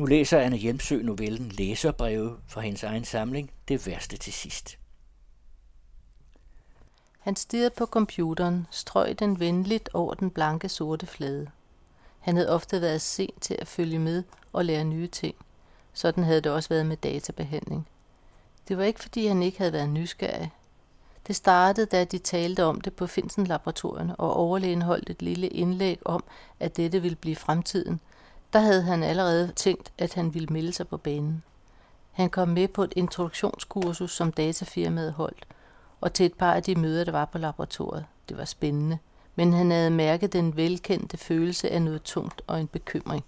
Nu læser Anne Hjemsø novellen Læserbreve fra hendes egen samling, det værste til sidst. Han stirrede på computeren, strøg den venligt over den blanke sorte flade. Han havde ofte været sent til at følge med og lære nye ting. Sådan havde det også været med databehandling. Det var ikke, fordi han ikke havde været nysgerrig. Det startede, da de talte om det på Finsen Laboratorierne, og overlægen holdt et lille indlæg om, at dette ville blive fremtiden. Der havde han allerede tænkt, at han ville melde sig på banen. Han kom med på et introduktionskursus, som datafirmaet holdt, og til et par af de møder, der var på laboratoriet. Det var spændende, men han havde mærket den velkendte følelse af noget tungt og en bekymring.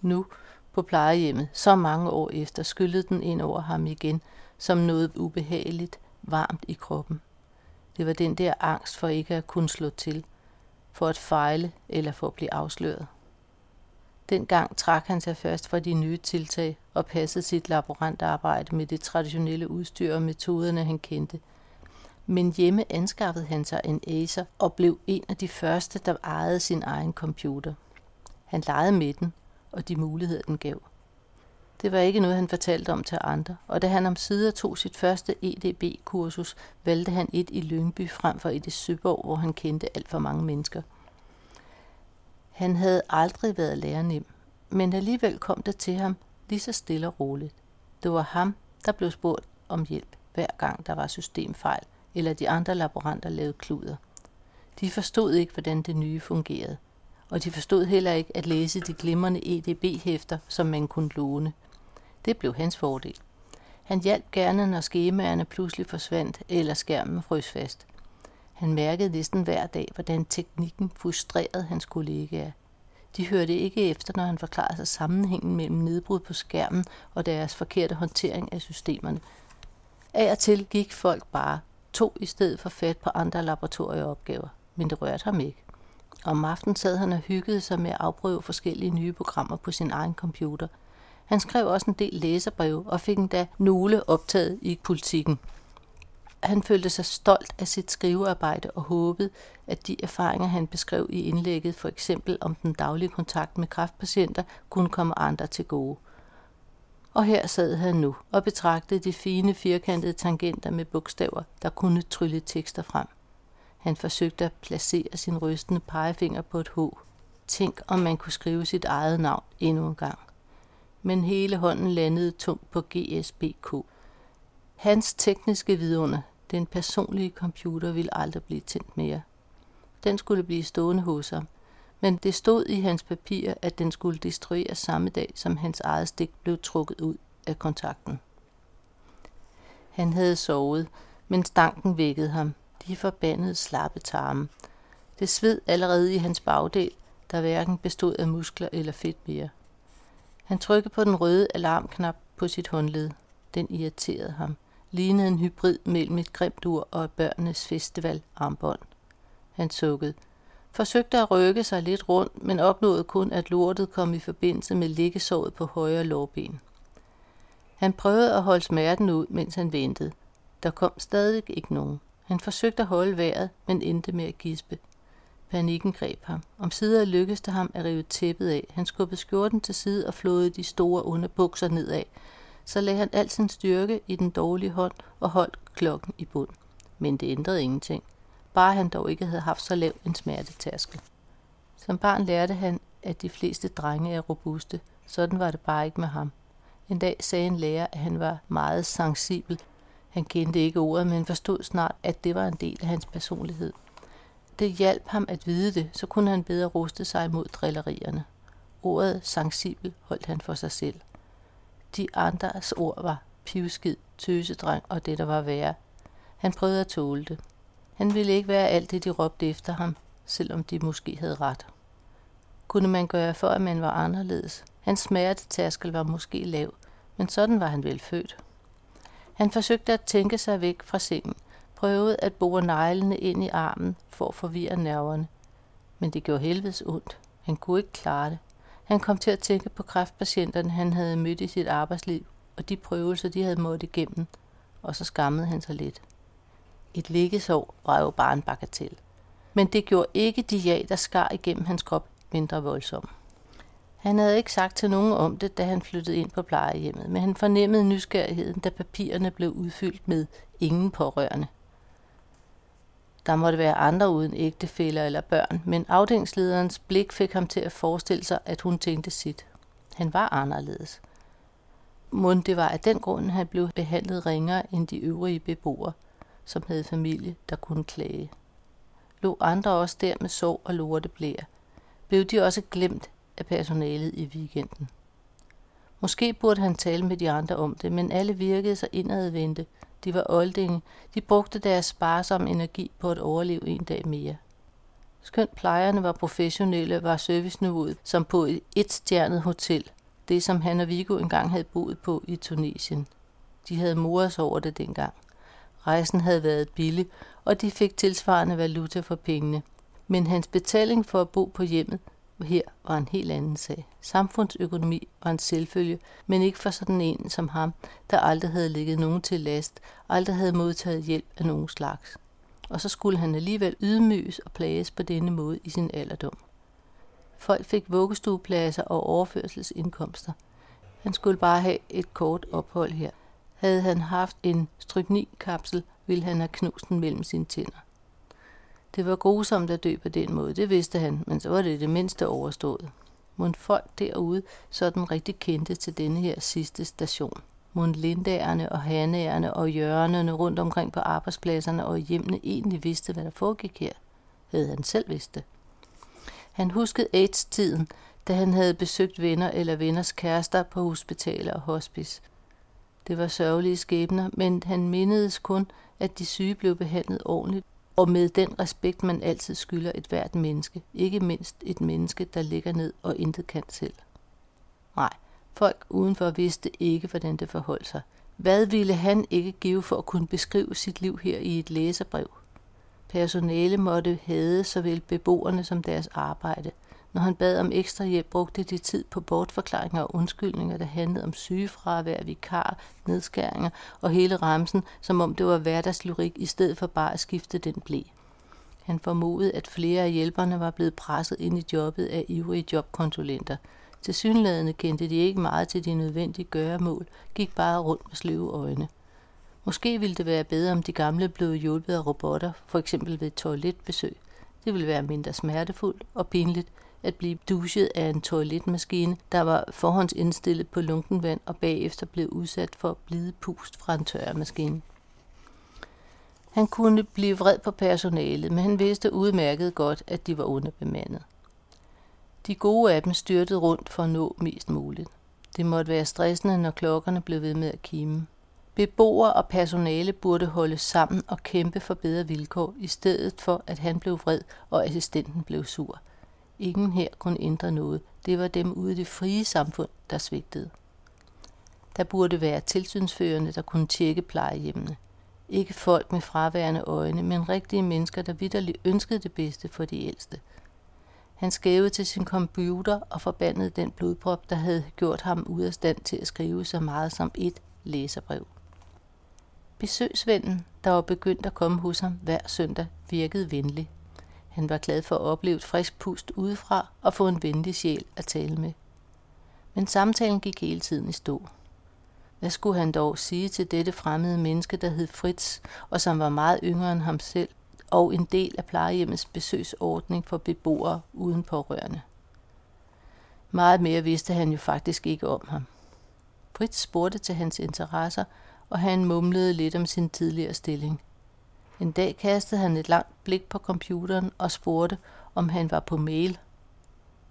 Nu, på plejehjemmet, så mange år efter, skyllede den ind over ham igen, som noget ubehageligt, varmt i kroppen. Det var den der angst for ikke at kunne slå til, for at fejle eller for at blive afsløret. Dengang trak han sig først fra de nye tiltag og passede sit laborantarbejde med det traditionelle udstyr og metoderne, han kendte. Men hjemme anskaffede han sig en Acer og blev en af de første, der ejede sin egen computer. Han legede med den og de muligheder, den gav. Det var ikke noget, han fortalte om til andre, og da han om sider tog sit første EDB-kursus, valgte han et i Lyngby frem for et i Søborg, hvor han kendte alt for mange mennesker. Han havde aldrig været lærernem, men alligevel kom det til ham lige så stille og roligt. Det var ham, der blev spurgt om hjælp, hver gang der var systemfejl, eller de andre laboranter lavede kluder. De forstod ikke, hvordan det nye fungerede, og de forstod heller ikke at læse de glimrende EDB-hæfter, som man kunne låne – det blev hans fordel. Han hjalp gerne, når skemaerne pludselig forsvandt, eller skærmen frøs fast. Han mærkede næsten hver dag, hvordan teknikken frustrerede hans kollegaer. De hørte ikke efter, når han forklarede sig sammenhængen mellem nedbrud på skærmen og deres forkerte håndtering af systemerne. Af og til gik folk bare, to i stedet for fat på andre laboratorieopgaver, men det rørte ham ikke. Om aftenen sad han og hyggede sig med at afprøve forskellige nye programmer på sin egen computer – han skrev også en del læserbreve og fik endda nogle optaget i politikken. Han følte sig stolt af sit skrivearbejde og håbede, at de erfaringer, han beskrev i indlægget, for eksempel om den daglige kontakt med kræftpatienter, kunne komme andre til gode. Og her sad han nu og betragtede de fine firkantede tangenter med bogstaver, der kunne trylle tekster frem. Han forsøgte at placere sin rystende pegefinger på et H. Tænk, om man kunne skrive sit eget navn endnu en gang men hele hånden landede tungt på GSBK. Hans tekniske vidunder, den personlige computer, ville aldrig blive tændt mere. Den skulle blive stående hos ham, men det stod i hans papir, at den skulle destrueres samme dag, som hans eget stik blev trukket ud af kontakten. Han havde sovet, men stanken vækkede ham. De forbandede slappe tarme. Det sved allerede i hans bagdel, der hverken bestod af muskler eller fedt mere. Han trykkede på den røde alarmknap på sit håndled. Den irriterede ham. Lignede en hybrid mellem et grimt ur og et børnenes festival armbånd. Han sukkede. Forsøgte at rykke sig lidt rundt, men opnåede kun, at lortet kom i forbindelse med liggesåret på højre lårben. Han prøvede at holde smerten ud, mens han ventede. Der kom stadig ikke nogen. Han forsøgte at holde vejret, men endte med at gispe. Panikken greb ham. Om sider lykkedes det ham at rive tæppet af. Han skubbede skjorten til side og flåede de store underbukser nedad. Så lagde han al sin styrke i den dårlige hånd og holdt klokken i bund. Men det ændrede ingenting. Bare han dog ikke havde haft så lav en smertetærskel. Som barn lærte han, at de fleste drenge er robuste. Sådan var det bare ikke med ham. En dag sagde en lærer, at han var meget sensibel. Han kendte ikke ordet, men forstod snart, at det var en del af hans personlighed. Det hjalp ham at vide det, så kunne han bedre ruste sig mod drillerierne. Ordet sensibel holdt han for sig selv. De andres ord var pivskid, tøsedreng og det, der var værre. Han prøvede at tåle det. Han ville ikke være alt det, de råbte efter ham, selvom de måske havde ret. Kunne man gøre for, at man var anderledes? Hans smertetærskel var måske lav, men sådan var han vel født. Han forsøgte at tænke sig væk fra sengen, prøvede at bore neglene ind i armen for at forvirre nerverne. Men det gjorde helvedes ondt. Han kunne ikke klare det. Han kom til at tænke på kræftpatienterne, han havde mødt i sit arbejdsliv, og de prøvelser, de havde måttet igennem, og så skammede han sig lidt. Et liggesår var jo bare en bagatel. Men det gjorde ikke de jag, der skar igennem hans krop mindre voldsom. Han havde ikke sagt til nogen om det, da han flyttede ind på plejehjemmet, men han fornemmede nysgerrigheden, da papirerne blev udfyldt med ingen pårørende. Der måtte være andre uden ægtefæller eller børn, men afdelingslederens blik fik ham til at forestille sig, at hun tænkte sit. Han var anderledes. Mund det var af den grund, han blev behandlet ringere end de øvrige beboere, som havde familie, der kunne klage. Lå andre også der med sorg og lorteblære. Blev de også glemt af personalet i weekenden? Måske burde han tale med de andre om det, men alle virkede så indadvendte. De var oldinge. De brugte deres sparsomme energi på at overleve en dag mere. Skønt plejerne var professionelle, var serviceniveauet som på et etstjernet hotel – det, som han og Viggo engang havde boet på i Tunesien. De havde moret over det dengang. Rejsen havde været billig, og de fik tilsvarende valuta for pengene. Men hans betaling for at bo på hjemmet her var en helt anden sag. Samfundsøkonomi var en selvfølge, men ikke for sådan en som ham, der aldrig havde ligget nogen til last, aldrig havde modtaget hjælp af nogen slags. Og så skulle han alligevel ydmyges og plages på denne måde i sin alderdom. Folk fik vuggestuepladser og overførselsindkomster. Han skulle bare have et kort ophold her. Havde han haft en stryknikapsel, ville han have knust den mellem sine tænder. Det var grusomt at dø på den måde, det vidste han, men så var det det mindste overstået. Mon folk derude sådan rigtig kendte til denne her sidste station. Mon lindagerne og hanæerne og hjørnerne rundt omkring på arbejdspladserne og hjemmene egentlig vidste, hvad der foregik her. Havde han selv vidst det. Han huskede AIDS-tiden, da han havde besøgt venner eller venners kærester på hospitaler og hospice. Det var sørgelige skæbner, men han mindedes kun, at de syge blev behandlet ordentligt og med den respekt, man altid skylder et hvert menneske, ikke mindst et menneske, der ligger ned og intet kan selv. Nej, folk udenfor vidste ikke, hvordan det forholdt sig. Hvad ville han ikke give for at kunne beskrive sit liv her i et læserbrev? Personale måtte hade såvel beboerne som deres arbejde. Når han bad om ekstra hjælp, brugte de tid på bortforklaringer og undskyldninger, der handlede om sygefravær, vikar, nedskæringer og hele ramsen, som om det var hverdagslyrik i stedet for bare at skifte den blæ. Han formodede, at flere af hjælperne var blevet presset ind i jobbet af ivrige jobkonsulenter. Til synlædende kendte de ikke meget til de nødvendige gøremål, gik bare rundt med sløve øjne. Måske ville det være bedre, om de gamle blev hjulpet af robotter, for eksempel ved toiletbesøg. Det ville være mindre smertefuldt og pinligt at blive duset af en toiletmaskine, der var forhåndsindstillet på lunkenvand og bagefter blev udsat for blide pust fra en tørremaskine. Han kunne blive vred på personalet, men han vidste udmærket godt, at de var underbemandet. De gode af dem styrtede rundt for at nå mest muligt. Det måtte være stressende, når klokkerne blev ved med at kime. Beboere og personale burde holde sammen og kæmpe for bedre vilkår, i stedet for at han blev vred og assistenten blev sur. Ingen her kunne ændre noget. Det var dem ude i det frie samfund, der svigtede. Der burde være tilsynsførende, der kunne tjekke plejehjemmene. Ikke folk med fraværende øjne, men rigtige mennesker, der vidderligt ønskede det bedste for de ældste. Han skævede til sin computer og forbandede den blodprop, der havde gjort ham ude af stand til at skrive så meget som et læserbrev. Besøgsvennen, der var begyndt at komme hos ham hver søndag, virkede venlig. Han var glad for at opleve et frisk pust udefra og få en venlig sjæl at tale med. Men samtalen gik hele tiden i stå. Hvad skulle han dog sige til dette fremmede menneske, der hed Fritz, og som var meget yngre end ham selv, og en del af plejehjemmets besøgsordning for beboere uden pårørende? Meget mere vidste han jo faktisk ikke om ham. Fritz spurgte til hans interesser, og han mumlede lidt om sin tidligere stilling. En dag kastede han et langt blik på computeren og spurgte, om han var på mail.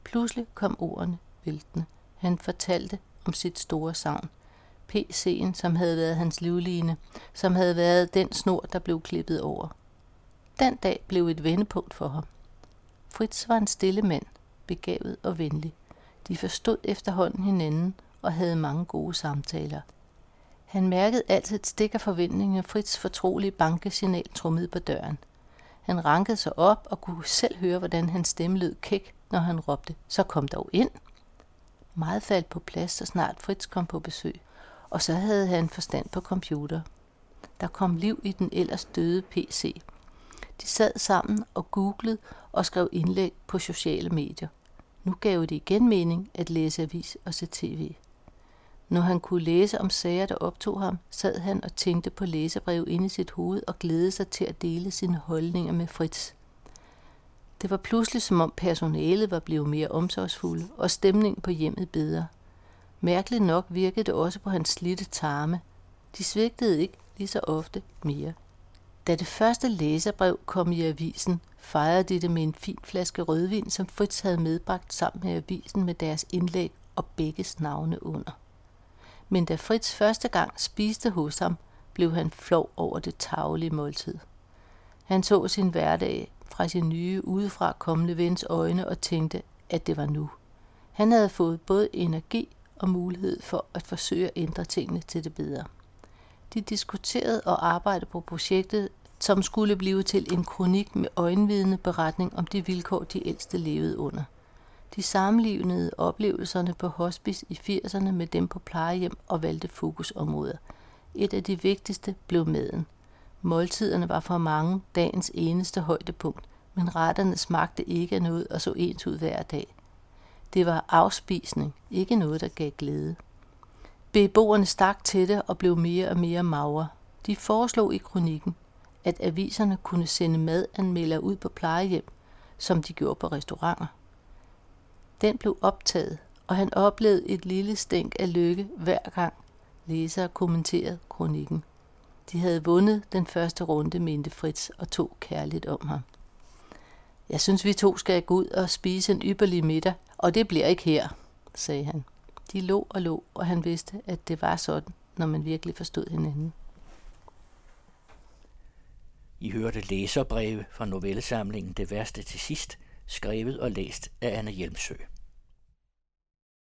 Pludselig kom ordene væltende. Han fortalte om sit store savn. PC'en, som havde været hans livline, som havde været den snor, der blev klippet over. Den dag blev et vendepunkt for ham. Fritz var en stille mand, begavet og venlig. De forstod efterhånden hinanden og havde mange gode samtaler – han mærkede altid et stik af forventning, når Fritz fortrolige bankesignal trummede på døren. Han rankede sig op og kunne selv høre, hvordan hans stemme lød kæk, når han råbte, så kom dog ind. Meget faldt på plads, så snart Fritz kom på besøg, og så havde han forstand på computer. Der kom liv i den ellers døde PC. De sad sammen og googlede og skrev indlæg på sociale medier. Nu gav det igen mening at læse avis og se tv. Når han kunne læse om sager, der optog ham, sad han og tænkte på læsebrev inde i sit hoved og glædede sig til at dele sine holdninger med Fritz. Det var pludselig som om personalet var blevet mere omsorgsfulde og stemningen på hjemmet bedre. Mærkeligt nok virkede det også på hans slitte tarme. De svigtede ikke lige så ofte mere. Da det første læserbrev kom i avisen, fejrede de det med en fin flaske rødvin, som Fritz havde medbragt sammen med avisen med deres indlæg og begges navne under. Men da Fritz første gang spiste hos ham, blev han flov over det tavlige måltid. Han så sin hverdag fra sin nye udefra kommende vens øjne og tænkte, at det var nu. Han havde fået både energi og mulighed for at forsøge at ændre tingene til det bedre. De diskuterede og arbejdede på projektet, som skulle blive til en kronik med øjenvidende beretning om de vilkår, de ældste levede under. De sammenlignede oplevelserne på hospice i 80'erne med dem på plejehjem og valgte fokusområder. Et af de vigtigste blev maden. Måltiderne var for mange dagens eneste højdepunkt, men retterne smagte ikke af noget og så ens ud hver dag. Det var afspisning, ikke noget, der gav glæde. Beboerne stak til det og blev mere og mere magre. De foreslog i kronikken, at aviserne kunne sende madanmelder ud på plejehjem, som de gjorde på restauranter. Den blev optaget, og han oplevede et lille stænk af lykke hver gang læsere kommenterede kronikken. De havde vundet den første runde, mente Fritz og tog kærligt om ham. Jeg synes, vi to skal gå ud og spise en ypperlig middag, og det bliver ikke her, sagde han. De lå og lå, og han vidste, at det var sådan, når man virkelig forstod hinanden. I hørte læserbreve fra novellesamlingen Det værste til sidst, skrevet og læst af Anne Hjelmsø.